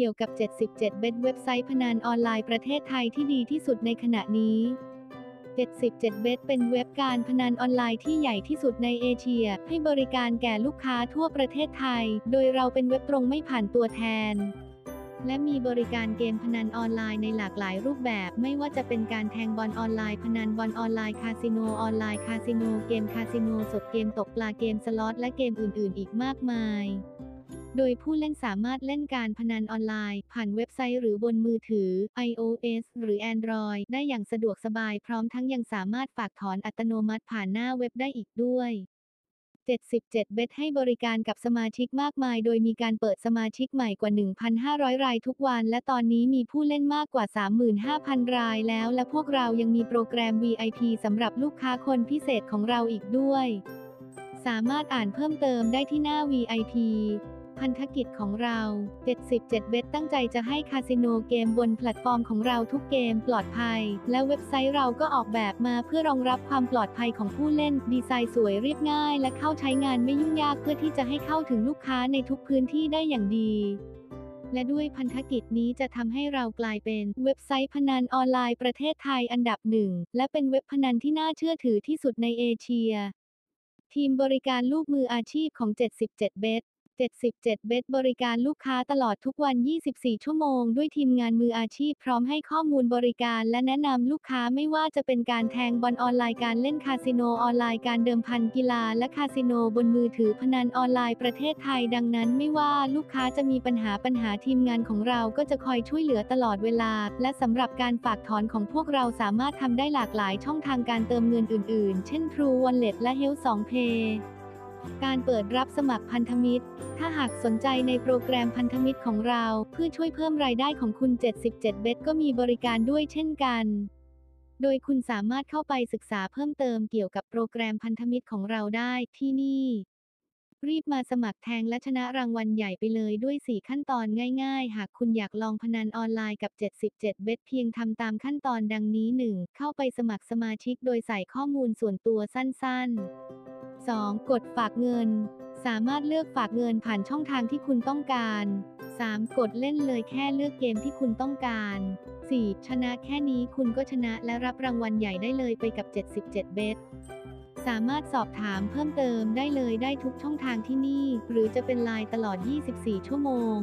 เกี่ยวกับ 77BET เว็บไซต์พนันออนไลน์ประเทศไทยที่ดีที่สุดในขณะนี้ 77BET เป็นเว็บการพนันออนไลน์ที่ใหญ่ที่สุดในเอเชีย ให้บริการแก่ลูกค้าทั่วประเทศไทย โดยเราเป็นเว็บตรงไม่ผ่านตัวแทน และมีบริการเกมพนันออนไลน์ในหลากหลายรูปแบบ ไม่ว่าจะเป็นการแทงบอลออนไลน์ พนันบอลออนไลน์คาสิโนออนไลน์คาสิโนเกมคาสิโนสดเกมตกปลาเกมสล็อตและเกมอื่น ๆ อีกมากมาย โดยผู้เล่นสามารถเล่นการพนันออนไลน์ ผ่านเว็บไซต์หรือบนมือถือ iOS หรือ Android ได้อย่างสะดวกสบายพร้อมทั้งยังสามารถฝากถอนอัตโนมัติผ่านหน้าเว็บได้อีกด้วย 77 เบ็ดให้บริการกับสมาชิกมากมาย โดยมีการเปิดสมาชิกใหม่กว่า 1,500 รายทุกวัน และตอนนี้มีผู้เล่นมากกว่า 35,000 รายแล้ว และพวกเรายังมีโปรแกรม VIP สำหรับลูกค้าคนพิเศษของเราอีกด้วย สามารถอ่านเพิ่มเติมได้ที่หน้า VIP พันธกิจของเรา 77เบ็ดตั้งใจจะให้คาสิโนเกมบนแพลตฟอร์มของเราทุกเกมปลอดภัย และเว็บไซต์เราก็ออกแบบมาเพื่อรองรับความปลอดภัยของผู้เล่น ดีไซน์สวยเรียบง่าย และเข้าใช้งานไม่ยุ่งยากเพื่อที่จะให้เข้าถึงลูกค้าในทุกพื้นที่ได้อย่างดีและด้วยพันธกิจนี้จะทำให้เรากลายเป็นเว็บไซต์พนันออนไลน์ประเทศไทยอันดับหนึ่ง และเป็นเว็บพนันที่น่าเชื่อถือที่สุดในเอเชีย ทีมบริการลูกมืออาชีพของ 77BET 77BET บริการลูกค้าตลอดทุกวัน 24 ชั่วโมง ด้วยทีมงานมืออาชีพพร้อมให้ข้อมูลบริการและแนะนำลูกค้าไม่ว่าจะเป็นการแทงบอลออนไลน์การเล่นคาสิโนออนไลน์การเดิมพันกีฬาและคาสิโนบนมือถือพนันออนไลน์ประเทศไทย ดังนั้นไม่ว่าลูกค้าจะมีปัญหาปัญหาทีมงานของเราก็จะคอยช่วยเหลือตลอดเวลา และสำหรับการฝากถอนของพวกเราสามารถทำได้หลากหลายช่องทางการเติมเงินอื่น ๆ เช่น True Wallet และ Health 2 Pay การเปิดรับสมัครพันธมิตร ถ้าหากสนใจในโปรแกรมพันธมิตรของเราเพื่อช่วยเพิ่มรายได้ของคุณ 77 เบ็ดก็มีบริการด้วยเช่นกัน โดยคุณสามารถเข้าไปศึกษาเพิ่มเติมเกี่ยวกับโปรแกรมพันธมิตรของเราได้ที่นี่ รีบมาสมัครแทงและชนะรางวัลใหญ่ไปเลยด้วย 4 ขั้นตอนง่ายๆ หากคุณอยากลองพนันออนไลน์กับ 77 เบ็ดเพียงทำตามขั้นตอนดังนี้ 1. เข้าไปสมัครสมาชิกโดยใส่ข้อมูลส่วนตัวสั้น ๆ 2. กดฝากเงิน สามารถเลือกฝากเงินผ่านช่องทางที่คุณต้องการ 3. กดเล่นเลยแค่เลือกเกมที่คุณต้องการ 4. ชนะแค่นี้คุณก็ชนะและรับรางวัลใหญ่ได้เลยไปกับ 77 เบ็ดสามารถสอบถามเพิ่มเติมได้เลยได้ทุกช่องทางที่นี่ หรือจะเป็นไลน์ตลอด 24 ชั่วโมง